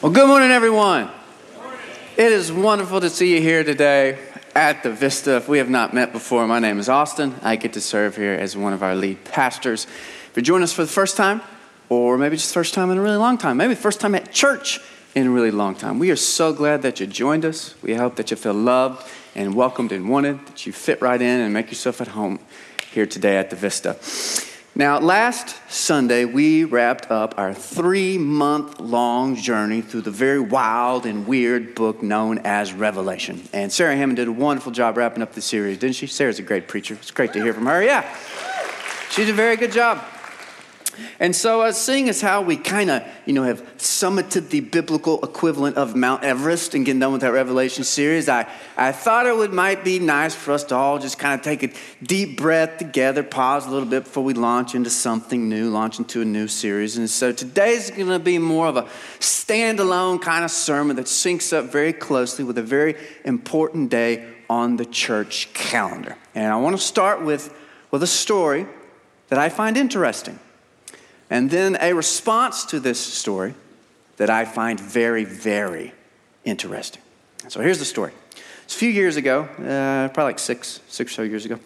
Well, good morning, everyone. It is wonderful to see you here today at the Vista. If we have not met before, my name is Austin. I get to serve here as one of our lead pastors. If you're joining us for the first time, or maybe just first time in a really long time, maybe first time at church in a really long time, we are so glad that you joined us. We hope that you feel loved and welcomed and wanted, that you fit right in and make yourself at home here today at the Vista. Now, last Sunday, we wrapped up our three month long journey through the very wild and weird book known as Revelation. And Sarah Hammond did a wonderful job wrapping up the series, didn't she? Sarah's a great preacher. It's great to hear from her. Yeah, she did a very good job. And so, uh, seeing as how we kind of, you know, have summited the biblical equivalent of Mount Everest and getting done with that Revelation series, I, I thought it would might be nice for us to all just kind of take a deep breath together, pause a little bit before we launch into something new, launch into a new series. And so today's going to be more of a standalone kind of sermon that syncs up very closely with a very important day on the church calendar. And I want to start with, with a story that I find interesting and then a response to this story that I find very, very interesting. So here's the story. It's a few years ago, uh, probably like six, six or so years ago.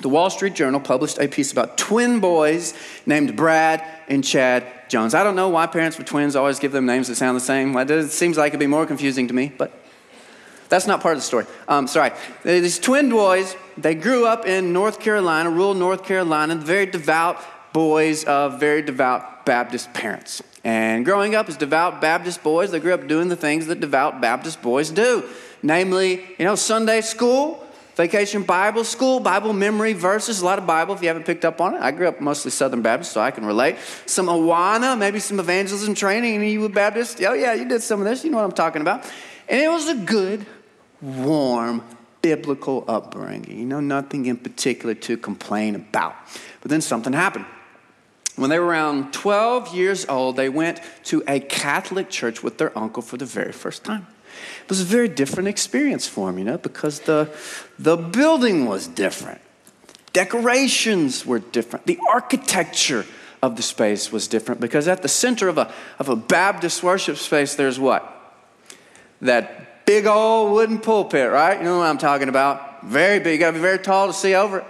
The Wall Street Journal published a piece about twin boys named Brad and Chad Jones. I don't know why parents with twins always give them names that sound the same. It seems like it'd be more confusing to me, but that's not part of the story. Um, sorry. These twin boys, they grew up in North Carolina, rural North Carolina, very devout boys of very devout Baptist parents. And growing up as devout Baptist boys, they grew up doing the things that devout Baptist boys do. Namely, you know, Sunday school, vacation Bible school, Bible memory verses, a lot of Bible if you haven't picked up on it. I grew up mostly Southern Baptist, so I can relate. Some Awana, maybe some evangelism training. Any you Baptist? Oh, yeah, you did some of this. You know what I'm talking about. And it was a good, warm, biblical upbringing. You know, nothing in particular to complain about. But then something happened. When they were around 12 years old, they went to a Catholic church with their uncle for the very first time. It was a very different experience for them, you know, because the, the building was different, decorations were different, the architecture of the space was different because at the center of a, of a Baptist worship space, there's what? That big old wooden pulpit, right? You know what I'm talking about? Very big. You gotta be very tall to see over it.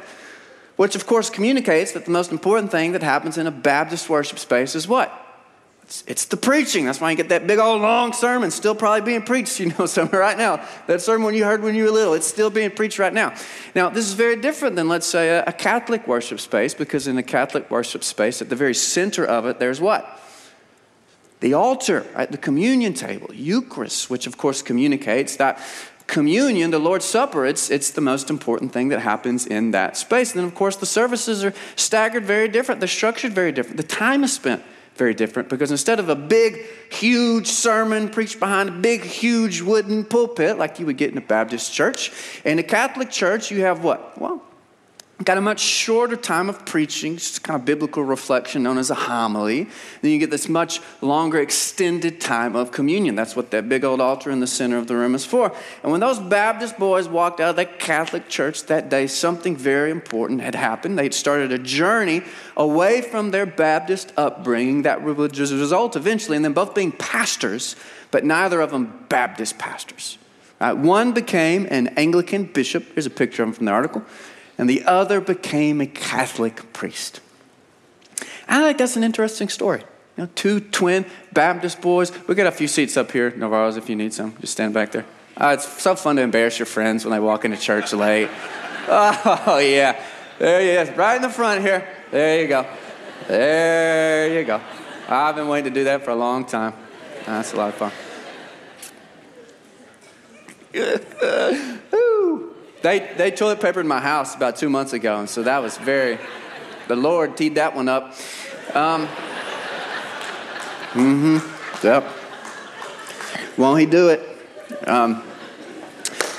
Which, of course, communicates that the most important thing that happens in a Baptist worship space is what? It's, it's, the preaching. That's why you get that big old long sermon still probably being preached, you know, somewhere right now. That sermon you heard when you were little, it's still being preached right now. Now, this is very different than, let's say, a, a Catholic worship space, because in a Catholic worship space, at the very center of it, there's what? The altar, right? the communion table, Eucharist, which of course communicates that communion, the Lord's Supper, it's, it's the most important thing that happens in that space. And then, of course, the services are staggered very different. They're structured very different. The time is spent very different because instead of a big, huge sermon preached behind a big, huge wooden pulpit like you would get in a Baptist church, in a Catholic church, you have what? Well, got a much shorter time of preaching, just kind of biblical reflection known as a homily. Then you get this much longer, extended time of communion. That's what that big old altar in the center of the room is for. And when those Baptist boys walked out of that Catholic church that day, something very important had happened. They'd started a journey away from their Baptist upbringing that would result eventually in them both being pastors, but neither of them Baptist pastors. Right? One became an Anglican bishop. Here's a picture of him from the article and the other became a Catholic priest. I think that's an interesting story. You know, two twin Baptist boys. We got a few seats up here, Navarro's, if you need some. Just stand back there. Uh, it's so fun to embarrass your friends when they walk into church late. Oh, yeah. There he is, right in the front here. There you go. There you go. I've been waiting to do that for a long time. That's a lot of fun. They, they toilet papered my house about two months ago, and so that was very, the Lord teed that one up. Um, mm hmm, yep. Won't he do it? Um,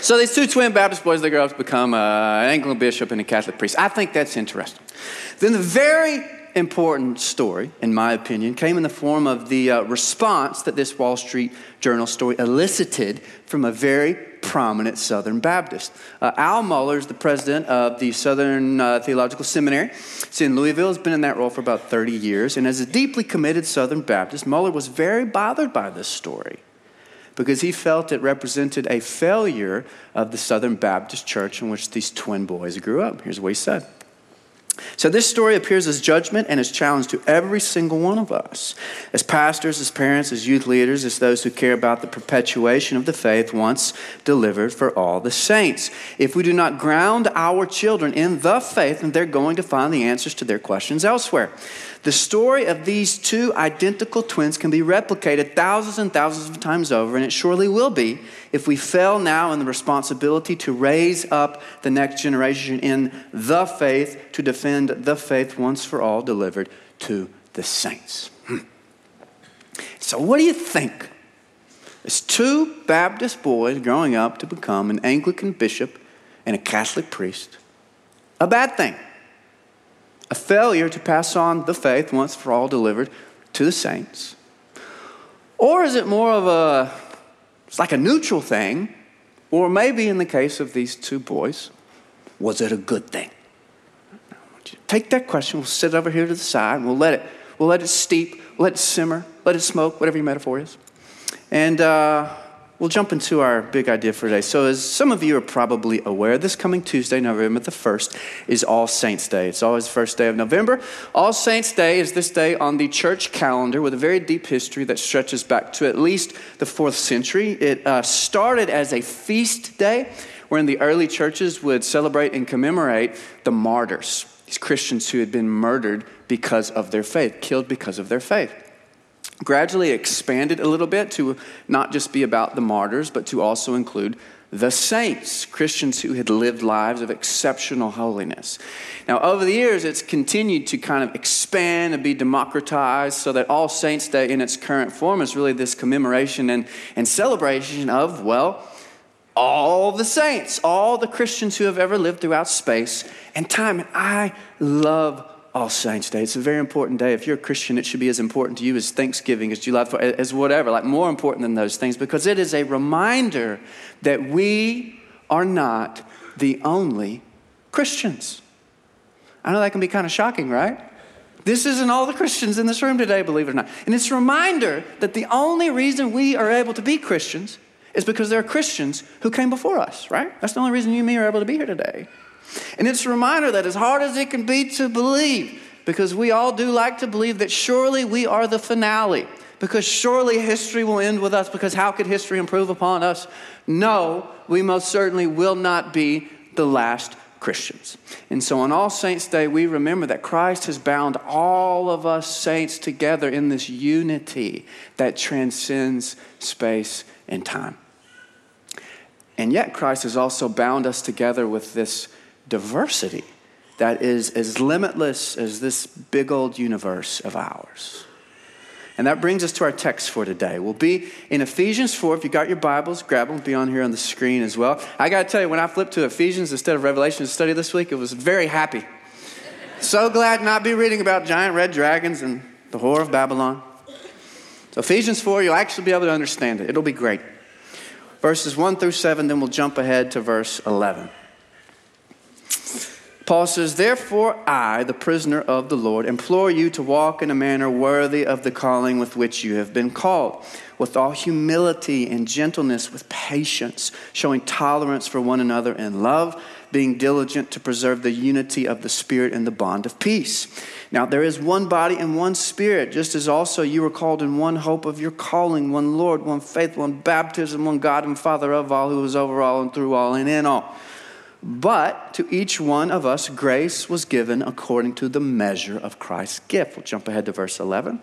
so these two twin Baptist boys, up to become uh, an Anglican bishop and a Catholic priest. I think that's interesting. Then the very important story, in my opinion, came in the form of the uh, response that this Wall Street Journal story elicited from a very prominent Southern Baptist. Uh, Al Mohler is the president of the Southern uh, Theological Seminary. It's in Louisville, has been in that role for about 30 years. And as a deeply committed Southern Baptist, Mohler was very bothered by this story because he felt it represented a failure of the Southern Baptist church in which these twin boys grew up. Here's what he said. So, this story appears as judgment and as challenge to every single one of us, as pastors, as parents, as youth leaders, as those who care about the perpetuation of the faith once delivered for all the saints. If we do not ground our children in the faith, then they're going to find the answers to their questions elsewhere. The story of these two identical twins can be replicated thousands and thousands of times over, and it surely will be if we fail now in the responsibility to raise up the next generation in the faith to defend the faith once for all delivered to the saints. Hmm. So, what do you think? As two Baptist boys growing up to become an Anglican bishop and a Catholic priest, a bad thing a failure to pass on the faith once for all delivered to the saints? Or is it more of a, it's like a neutral thing? Or maybe in the case of these two boys, was it a good thing? Take that question, we'll sit over here to the side, and we'll let it, we'll let it steep, we'll let it simmer, let it smoke, whatever your metaphor is. And uh, We'll jump into our big idea for today. So, as some of you are probably aware, this coming Tuesday, November the 1st, is All Saints' Day. It's always the first day of November. All Saints' Day is this day on the church calendar with a very deep history that stretches back to at least the fourth century. It uh, started as a feast day wherein the early churches would celebrate and commemorate the martyrs, these Christians who had been murdered because of their faith, killed because of their faith gradually expanded a little bit to not just be about the martyrs, but to also include the saints, Christians who had lived lives of exceptional holiness. Now, over the years, it's continued to kind of expand and be democratized so that All Saints' Day in its current form is really this commemoration and, and celebration of, well, all the saints, all the Christians who have ever lived throughout space and time. And I love all Saints Day. It's a very important day. If you're a Christian, it should be as important to you as Thanksgiving, as July 4th, as whatever, like more important than those things, because it is a reminder that we are not the only Christians. I know that can be kind of shocking, right? This isn't all the Christians in this room today, believe it or not. And it's a reminder that the only reason we are able to be Christians is because there are Christians who came before us, right? That's the only reason you and me are able to be here today. And it's a reminder that as hard as it can be to believe, because we all do like to believe that surely we are the finale, because surely history will end with us, because how could history improve upon us? No, we most certainly will not be the last Christians. And so on All Saints' Day, we remember that Christ has bound all of us saints together in this unity that transcends space and time. And yet, Christ has also bound us together with this diversity that is as limitless as this big old universe of ours. And that brings us to our text for today. We'll be in Ephesians 4. If you got your Bibles, grab them. Be on here on the screen as well. I got to tell you, when I flipped to Ephesians instead of Revelation to study this week, it was very happy. So glad not be reading about giant red dragons and the whore of Babylon. So Ephesians 4, you'll actually be able to understand it. It'll be great. Verses 1 through 7, then we'll jump ahead to verse 11. Paul says, Therefore, I, the prisoner of the Lord, implore you to walk in a manner worthy of the calling with which you have been called, with all humility and gentleness, with patience, showing tolerance for one another in love, being diligent to preserve the unity of the Spirit in the bond of peace. Now, there is one body and one Spirit, just as also you were called in one hope of your calling, one Lord, one faith, one baptism, one God and Father of all, who is over all and through all and in all. But to each one of us, grace was given according to the measure of Christ's gift. We'll jump ahead to verse 11.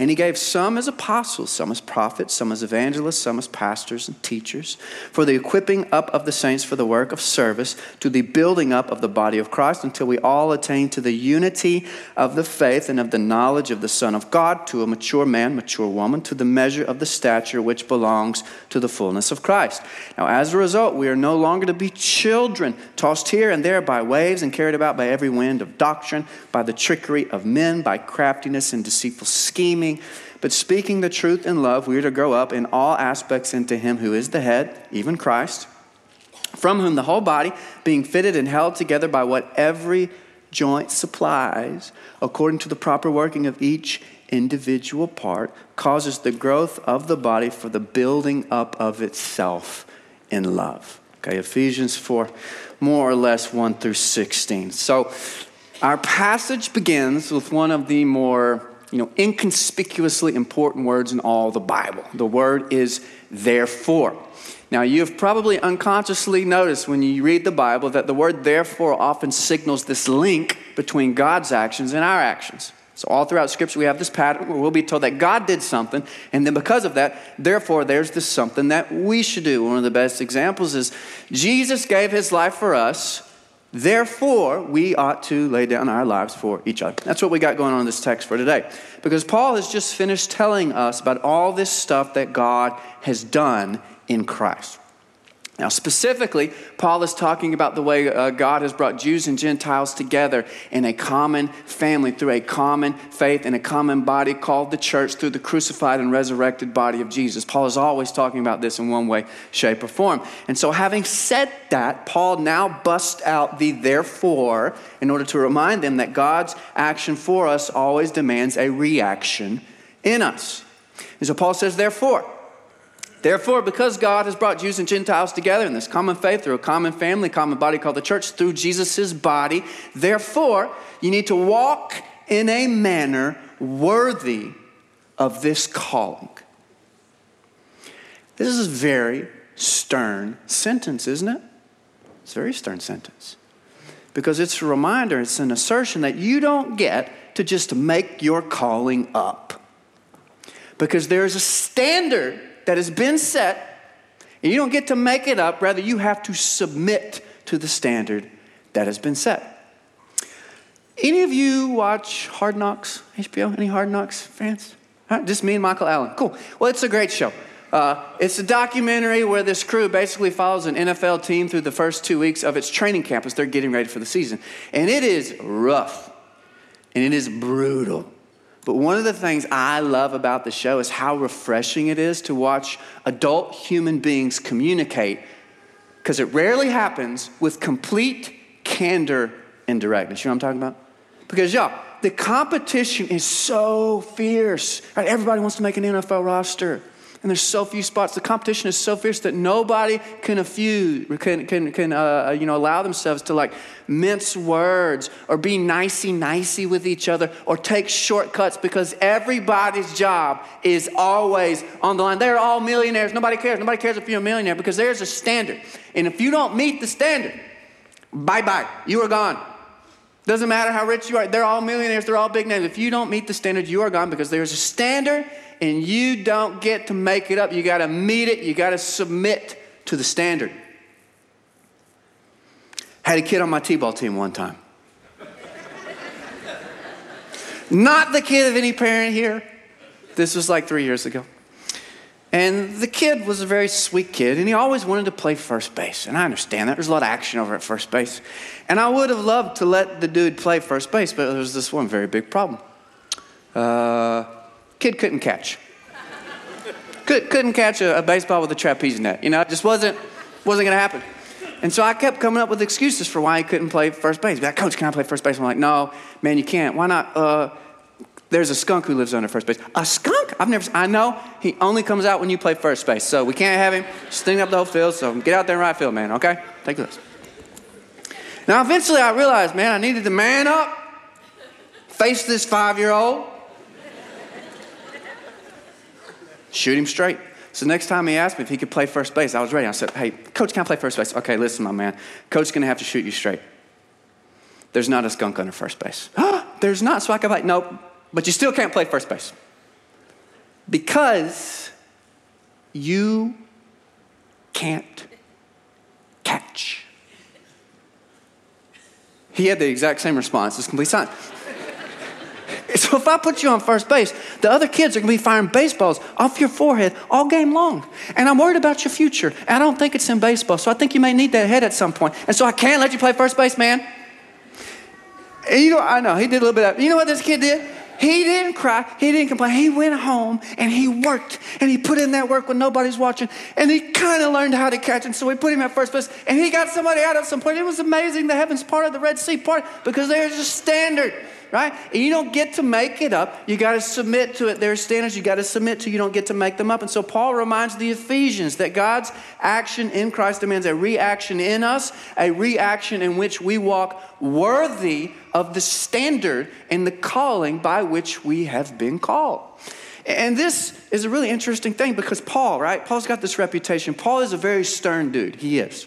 And he gave some as apostles, some as prophets, some as evangelists, some as pastors and teachers, for the equipping up of the saints for the work of service, to the building up of the body of Christ, until we all attain to the unity of the faith and of the knowledge of the Son of God, to a mature man, mature woman, to the measure of the stature which belongs to the fullness of Christ. Now, as a result, we are no longer to be children, tossed here and there by waves and carried about by every wind of doctrine, by the trickery of men, by craftiness and deceitful scheming. But speaking the truth in love, we are to grow up in all aspects into Him who is the head, even Christ, from whom the whole body, being fitted and held together by what every joint supplies, according to the proper working of each individual part, causes the growth of the body for the building up of itself in love. Okay, Ephesians 4, more or less 1 through 16. So our passage begins with one of the more you know, inconspicuously important words in all the Bible. The word is therefore. Now, you've probably unconsciously noticed when you read the Bible that the word therefore often signals this link between God's actions and our actions. So, all throughout Scripture, we have this pattern where we'll be told that God did something, and then because of that, therefore, there's this something that we should do. One of the best examples is Jesus gave his life for us, therefore, we ought to lay down our lives for each other. That's what we got going on in this text for today. Because Paul has just finished telling us about all this stuff that God has done in Christ. Now, specifically, Paul is talking about the way uh, God has brought Jews and Gentiles together in a common family through a common faith and a common body called the church through the crucified and resurrected body of Jesus. Paul is always talking about this in one way, shape, or form. And so, having said that, Paul now busts out the therefore in order to remind them that God's action for us always demands a reaction in us. And so, Paul says, therefore, Therefore, because God has brought Jews and Gentiles together in this common faith through a common family, common body called the church, through Jesus' body, therefore, you need to walk in a manner worthy of this calling. This is a very stern sentence, isn't it? It's a very stern sentence. Because it's a reminder, it's an assertion that you don't get to just make your calling up. Because there's a standard that has been set, and you don't get to make it up. Rather, you have to submit to the standard that has been set. Any of you watch Hard Knocks, HBO? Any Hard Knocks fans? Huh? Just me and Michael Allen. Cool. Well, it's a great show. Uh, it's a documentary where this crew basically follows an NFL team through the first two weeks of its training camp as they're getting ready for the season. And it is rough and it is brutal. But one of the things I love about the show is how refreshing it is to watch adult human beings communicate because it rarely happens with complete candor and directness. You know what I'm talking about? Because, y'all, the competition is so fierce. Right? Everybody wants to make an NFL roster and there's so few spots. The competition is so fierce that nobody can affuse, can, can, can uh, you know, allow themselves to like mince words or be nicey nicey with each other or take shortcuts because everybody's job is always on the line. They're all millionaires. Nobody cares. Nobody cares if you're a millionaire because there's a standard. And if you don't meet the standard, bye bye, you are gone. Doesn't matter how rich you are. They're all millionaires. They're all big names. If you don't meet the standard, you are gone because there's a standard and you don't get to make it up. You got to meet it, you got to submit to the standard. Had a kid on my T ball team one time. Not the kid of any parent here. This was like three years ago. And the kid was a very sweet kid, and he always wanted to play first base. And I understand that. There's a lot of action over at first base. And I would have loved to let the dude play first base, but there was this one very big problem. Uh, Kid couldn't catch. Could, couldn't catch a, a, baseball with a trapeze net. You know, it just wasn't, wasn't going to happen. And so I kept coming up with excuses for why he couldn't play first base. Like, Coach, can I play first base? I'm like, no, man, you can't. Why not? Uh, there's a skunk who lives under first base. A skunk? I've never. I know he only comes out when you play first base, so we can't have him stinging up the whole field. So get out there and right field, man. Okay, take this. Now, eventually, I realized, man, I needed to man up, face this five-year-old, shoot him straight. So next time he asked me if he could play first base, I was ready. I said, hey, coach, can I play first base? Okay, listen, my man. Coach's going to have to shoot you straight. There's not a skunk under first base. There's not. So I could like, nope, but you still can't play first base. Because you can't catch. He had the exact same response. It's complete silence. So if I put you on first base, the other kids are going to be firing baseballs off your forehead all game long. And I'm worried about your future. I don't think it's in baseball. So I think you may need that head at some point. And so I can't let you play first base, man. And you know, I know, he did a little bit of, you know what this kid did? He didn't cry. He didn't complain. He went home and he worked and he put in that work when nobody's watching. And he kind of learned how to catch. And so we put him at first base and he got somebody out at some point. It was amazing. The heavens part of the Red Sea part because there's a standard right? And you don't get to make it up. You got to submit to it. There are standards you got to submit to. You don't get to make them up. And so Paul reminds the Ephesians that God's action in Christ demands a reaction in us, a reaction in which we walk worthy of the standard and the calling by which we have been called. And this is a really interesting thing because Paul, right? Paul's got this reputation. Paul is a very stern dude. He is.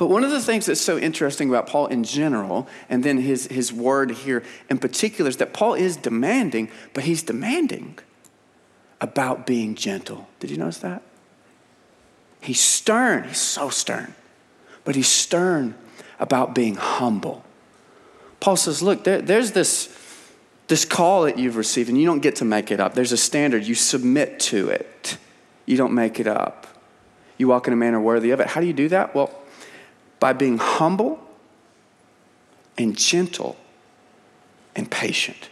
But one of the things that's so interesting about Paul in general, and then his, his word here in particular, is that Paul is demanding, but he's demanding about being gentle. Did you notice that? He's stern, he's so stern, but he's stern about being humble. Paul says, Look, there, there's this, this call that you've received, and you don't get to make it up. There's a standard, you submit to it, you don't make it up. You walk in a manner worthy of it. How do you do that? Well, by being humble and gentle and patient.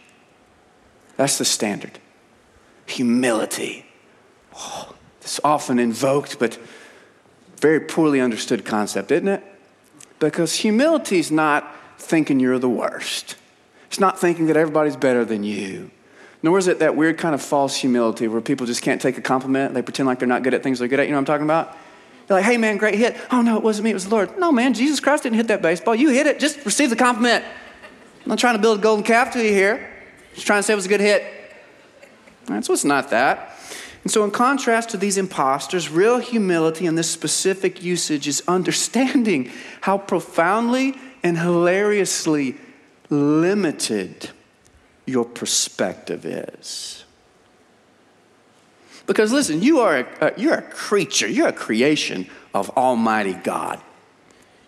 That's the standard. Humility. Oh, it's often invoked, but very poorly understood concept, isn't it? Because humility is not thinking you're the worst. It's not thinking that everybody's better than you. Nor is it that weird kind of false humility where people just can't take a compliment. They pretend like they're not good at things they're good at. You know what I'm talking about? Like, hey man, great hit. Oh no, it wasn't me, it was the Lord. No, man, Jesus Christ didn't hit that baseball. You hit it, just receive the compliment. I'm not trying to build a golden calf to you here. Just trying to say it was a good hit. So it's not that. And so, in contrast to these imposters, real humility in this specific usage is understanding how profoundly and hilariously limited your perspective is. Because listen, you are a, you're a creature, you're a creation of Almighty God.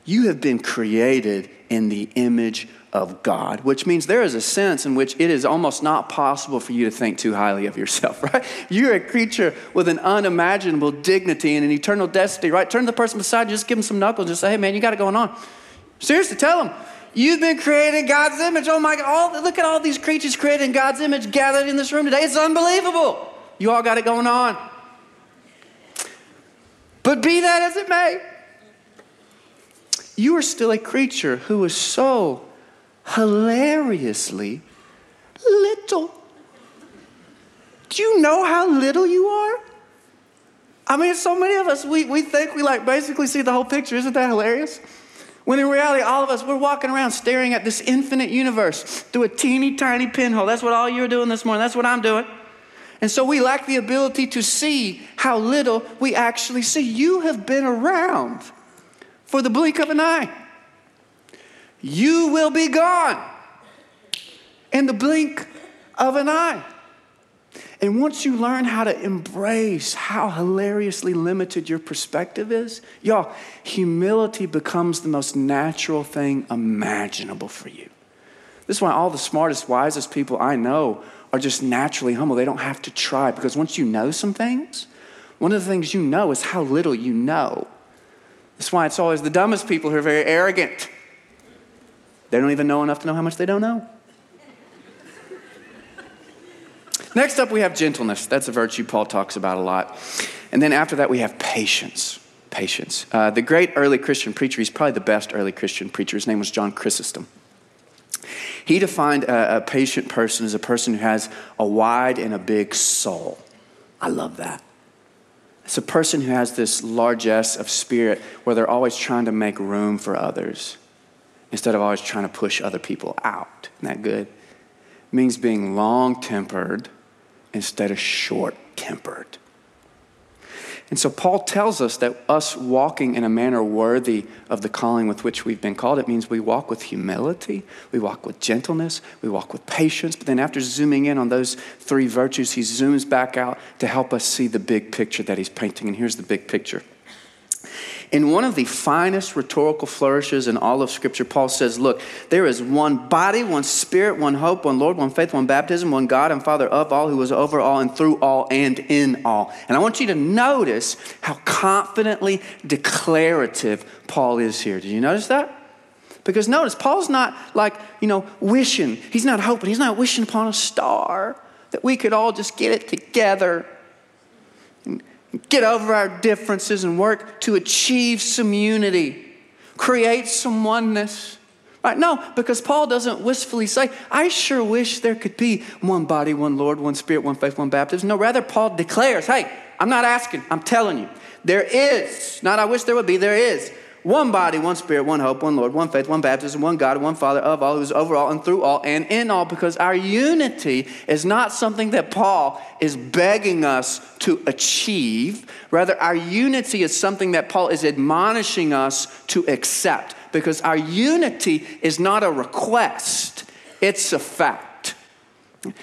You have been created in the image of God, which means there is a sense in which it is almost not possible for you to think too highly of yourself, right? You're a creature with an unimaginable dignity and an eternal destiny, right? Turn to the person beside you, just give them some knuckles, just say, hey man, you got it going on. Seriously, tell them. You've been created in God's image. Oh my God, all, look at all these creatures created in God's image gathered in this room today. It's unbelievable. You all got it going on. But be that as it may, you are still a creature who is so hilariously little. Do you know how little you are? I mean, so many of us, we, we think we like basically see the whole picture. Isn't that hilarious? When in reality, all of us, we're walking around staring at this infinite universe through a teeny tiny pinhole. That's what all you're doing this morning. That's what I'm doing. And so we lack the ability to see how little we actually see. You have been around for the blink of an eye. You will be gone in the blink of an eye. And once you learn how to embrace how hilariously limited your perspective is, y'all, humility becomes the most natural thing imaginable for you. This is why all the smartest, wisest people I know are just naturally humble. They don't have to try because once you know some things, one of the things you know is how little you know. That's why it's always the dumbest people who are very arrogant. They don't even know enough to know how much they don't know. Next up, we have gentleness. That's a virtue Paul talks about a lot. And then after that, we have patience. Patience. Uh, the great early Christian preacher, he's probably the best early Christian preacher. His name was John Chrysostom. He defined a, a patient person as a person who has a wide and a big soul. I love that. It's a person who has this largesse of spirit where they're always trying to make room for others instead of always trying to push other people out. Isn't that good? It means being long tempered instead of short tempered. And so Paul tells us that us walking in a manner worthy of the calling with which we've been called, it means we walk with humility, we walk with gentleness, we walk with patience. But then after zooming in on those three virtues, he zooms back out to help us see the big picture that he's painting. And here's the big picture. In one of the finest rhetorical flourishes in all of Scripture, Paul says, Look, there is one body, one spirit, one hope, one Lord, one faith, one baptism, one God and Father of all, who is over all and through all and in all. And I want you to notice how confidently declarative Paul is here. Did you notice that? Because notice, Paul's not like, you know, wishing. He's not hoping. He's not wishing upon a star that we could all just get it together get over our differences and work to achieve some unity, create some oneness. Right? No, because Paul doesn't wistfully say, I sure wish there could be one body, one Lord, one Spirit, one faith, one baptism. No, rather, Paul declares, hey, I'm not asking, I'm telling you. There is, not I wish there would be, there is one body, one spirit, one hope, one Lord, one faith, one baptism, one God, one Father of all, who is over all and through all and in all, because our unity is not something that Paul is begging us to achieve. Rather, our unity is something that Paul is admonishing us to accept, because our unity is not a request, it's a fact.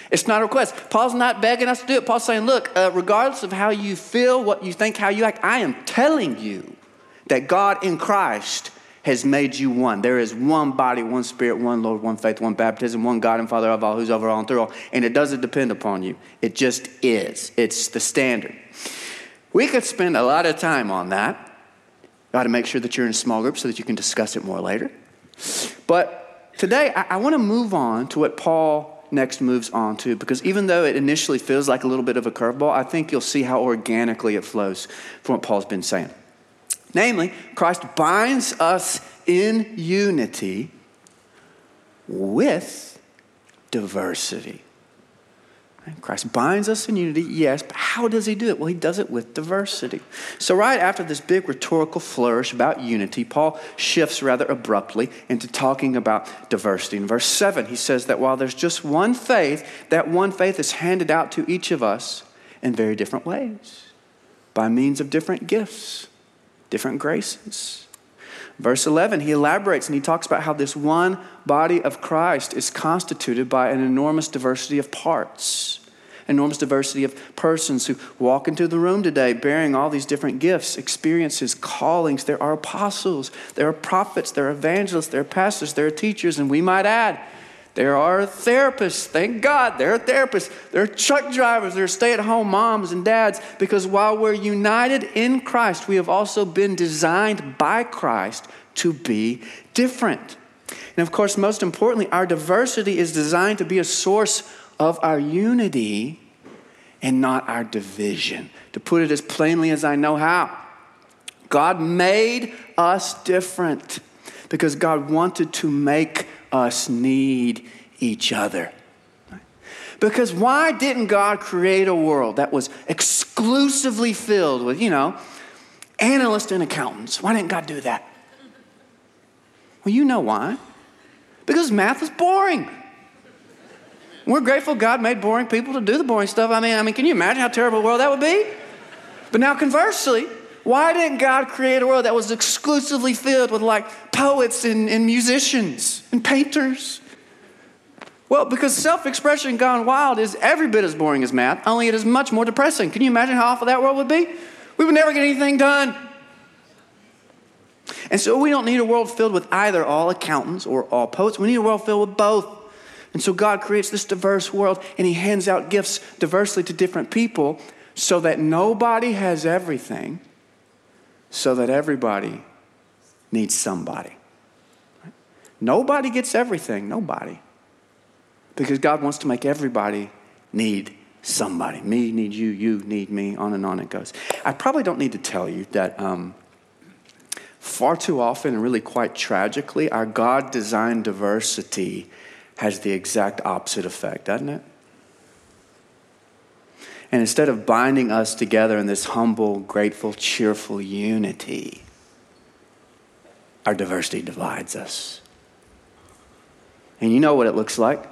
It's not a request. Paul's not begging us to do it. Paul's saying, look, uh, regardless of how you feel, what you think, how you act, I am telling you that God in Christ has made you one. There is one body, one spirit, one Lord, one faith, one baptism, one God and Father of all, who's over all and through all. And it doesn't depend upon you, it just is. It's the standard. We could spend a lot of time on that. Got to make sure that you're in a small group so that you can discuss it more later. But today, I, I want to move on to what Paul next moves on to because even though it initially feels like a little bit of a curveball, I think you'll see how organically it flows from what Paul's been saying. Namely, Christ binds us in unity with diversity. Christ binds us in unity, yes, but how does he do it? Well, he does it with diversity. So, right after this big rhetorical flourish about unity, Paul shifts rather abruptly into talking about diversity. In verse 7, he says that while there's just one faith, that one faith is handed out to each of us in very different ways by means of different gifts different graces. Verse 11, he elaborates and he talks about how this one body of Christ is constituted by an enormous diversity of parts, enormous diversity of persons who walk into the room today bearing all these different gifts, experiences, callings. There are apostles, there are prophets, there are evangelists, there are pastors, there are teachers, and we might add, there are therapists, thank God, there are therapists. There are truck drivers, there are stay at home moms and dads, because while we're united in Christ, we have also been designed by Christ to be different. And of course, most importantly, our diversity is designed to be a source of our unity and not our division. To put it as plainly as I know how, God made us different because God wanted to make us need each other. Because why didn't God create a world that was exclusively filled with, you know, analysts and accountants? Why didn't God do that? Well, you know why. Because math is boring. We're grateful God made boring people to do the boring stuff. I mean, I mean, can you imagine how terrible a world that would be? But now conversely, why didn't God create a world that was exclusively filled with like poets and, and musicians and painters? Well, because self expression gone wild is every bit as boring as math, only it is much more depressing. Can you imagine how awful that world would be? We would never get anything done. And so we don't need a world filled with either all accountants or all poets. We need a world filled with both. And so God creates this diverse world and He hands out gifts diversely to different people so that nobody has everything so that everybody needs somebody. Nobody gets everything, nobody. Because God wants to make everybody need somebody. Me need you, you need me, on and on it goes. I probably don't need to tell you that um, far too often, and really quite tragically, our God designed diversity has the exact opposite effect, doesn't it? And instead of binding us together in this humble, grateful, cheerful unity, our diversity divides us. And you know what it looks like.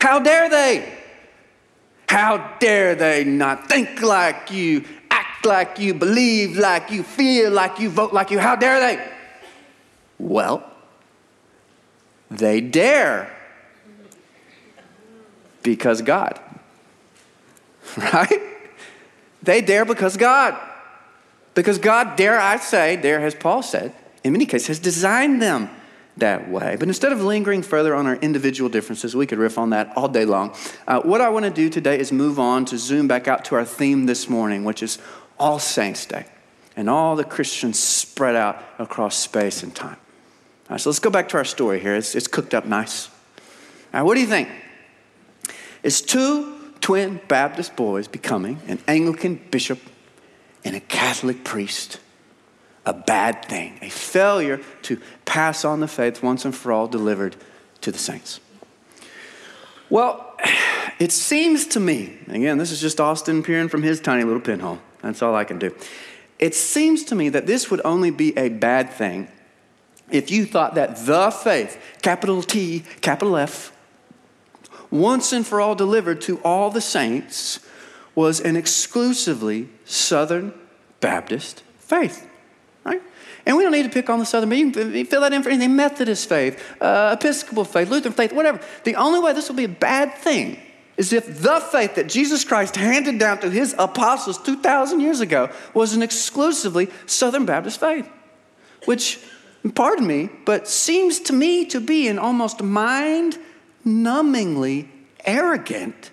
How dare they? How dare they not think like you, act like you, believe like you, feel like you, vote like you. How dare they? Well, they dare because God. Right? They dare because God. Because God, dare I say, dare as Paul said, in many cases, has designed them that way. But instead of lingering further on our individual differences, we could riff on that all day long. Uh, what I want to do today is move on to zoom back out to our theme this morning, which is All Saints' Day, and all the Christians spread out across space and time. All right, so let's go back to our story here. It's, it's cooked up nice. All right, what do you think? It's two twin Baptist boys becoming an Anglican bishop and a Catholic priest a bad thing, a failure to pass on the faith once and for all delivered to the saints. Well, it seems to me, again, this is just Austin peering from his tiny little pinhole. That's all I can do. It seems to me that this would only be a bad thing if you thought that the faith, capital T, capital F, once and for all delivered to all the saints, was an exclusively Southern Baptist faith right? And we don't need to pick on the Southern, but you can fill that in for anything Methodist faith, uh, Episcopal faith, Lutheran faith, whatever. The only way this will be a bad thing is if the faith that Jesus Christ handed down to his apostles 2,000 years ago was an exclusively Southern Baptist faith, which, pardon me, but seems to me to be an almost mind numbingly arrogant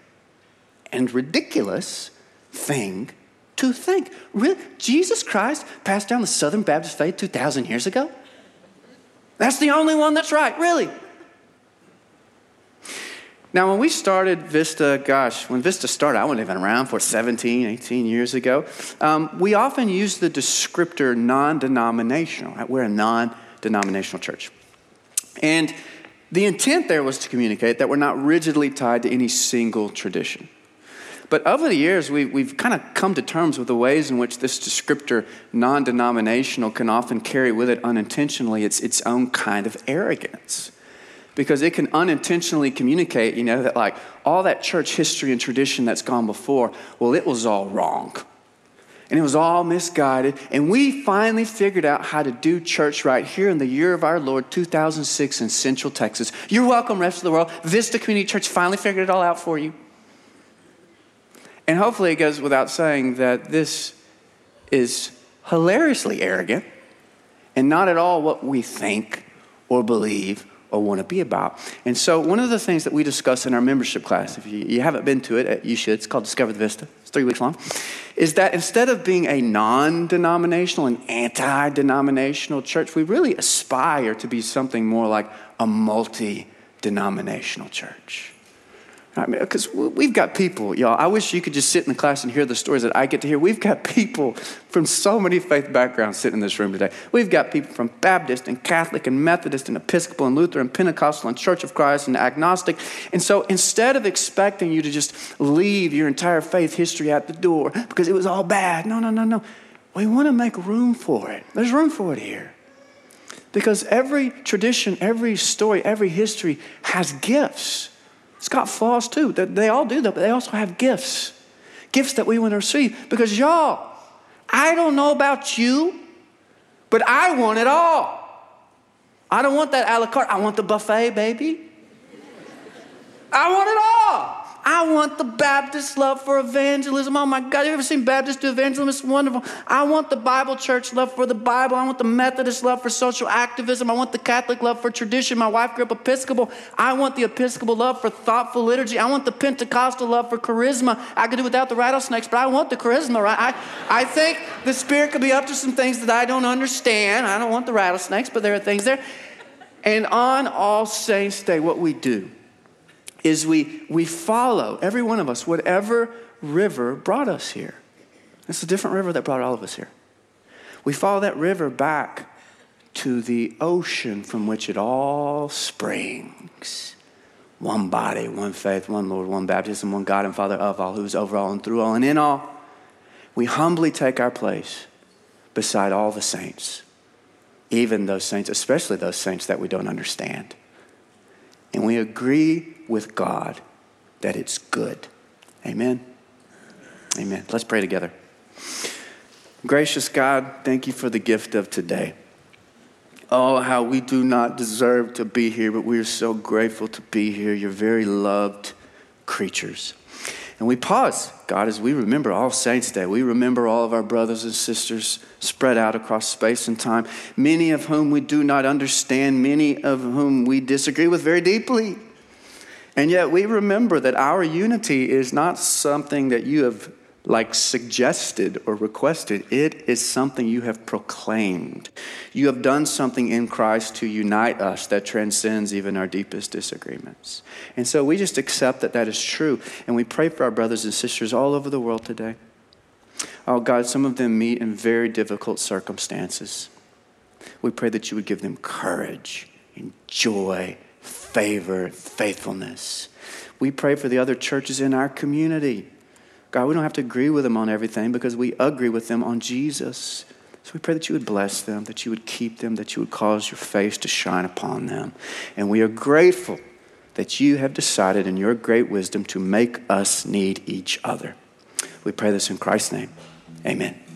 and ridiculous thing to think. Really? Jesus Christ passed down the Southern Baptist faith 2,000 years ago? That's the only one that's right, really. Now, when we started Vista, gosh, when Vista started, I wasn't even around for 17, 18 years ago. Um, we often use the descriptor non denominational, right? We're a non denominational church. And the intent there was to communicate that we're not rigidly tied to any single tradition. But over the years, we, we've kind of come to terms with the ways in which this descriptor, non denominational, can often carry with it unintentionally its, its own kind of arrogance. Because it can unintentionally communicate, you know, that like all that church history and tradition that's gone before, well, it was all wrong. And it was all misguided. And we finally figured out how to do church right here in the year of our Lord, 2006, in Central Texas. You're welcome, rest of the world. Vista Community Church finally figured it all out for you. And hopefully, it goes without saying that this is hilariously arrogant and not at all what we think or believe or want to be about. And so, one of the things that we discuss in our membership class, if you, you haven't been to it, uh, you should. It's called Discover the Vista. It's three weeks long. Is that instead of being a non-denominational and anti-denominational church, we really aspire to be something more like a multi-denominational church. I mean, because we've got people, y'all. I wish you could just sit in the class and hear the stories that I get to hear. We've got people from so many faith backgrounds sitting in this room today. We've got people from Baptist and Catholic and Methodist and Episcopal and Lutheran and Pentecostal and Church of Christ and agnostic. And so instead of expecting you to just leave your entire faith history at the door because it was all bad, no, no, no, no. We want to make room for it. There's room for it here. Because every tradition, every story, every history has gifts. It's got flaws too. They all do that, but they also have gifts. Gifts that we want to receive. Because y'all, I don't know about you, but I want it all. I don't want that a la carte. I want the buffet, baby. I want it all. I want the Baptist love for evangelism. Oh my God, you ever seen Baptists do evangelism? It's wonderful. I want the Bible church love for the Bible. I want the Methodist love for social activism. I want the Catholic love for tradition. My wife grew up Episcopal. I want the Episcopal love for thoughtful liturgy. I want the Pentecostal love for charisma. I could do without the rattlesnakes, but I want the charisma, right? I, I think the Spirit could be up to some things that I don't understand. I don't want the rattlesnakes, but there are things there. And on All Saints' Day, what we do is we, we follow, every one of us, whatever river brought us here. It's a different river that brought all of us here. We follow that river back to the ocean from which it all springs. One body, one faith, one Lord, one baptism, one God and Father of all, who is over all and through all and in all. We humbly take our place beside all the saints, even those saints, especially those saints that we don't understand and we agree with God that it's good. Amen. Amen. Let's pray together. Gracious God, thank you for the gift of today. Oh, how we do not deserve to be here, but we are so grateful to be here. You're very loved creatures. And we pause, God, as we remember All Saints' Day. We remember all of our brothers and sisters spread out across space and time, many of whom we do not understand, many of whom we disagree with very deeply. And yet we remember that our unity is not something that you have like suggested or requested. It is something you have proclaimed. You have done something in Christ to unite us that transcends even our deepest disagreements. And so we just accept that that is true. And we pray for our brothers and sisters all over the world today. Oh God, some of them meet in very difficult circumstances. We pray that you would give them courage and joy, favor, faithfulness. We pray for the other churches in our community God, we don't have to agree with them on everything because we agree with them on Jesus. So we pray that you would bless them, that you would keep them, that you would cause your face to shine upon them. And we are grateful that you have decided in your great wisdom to make us need each other. We pray this in Christ's name. Amen.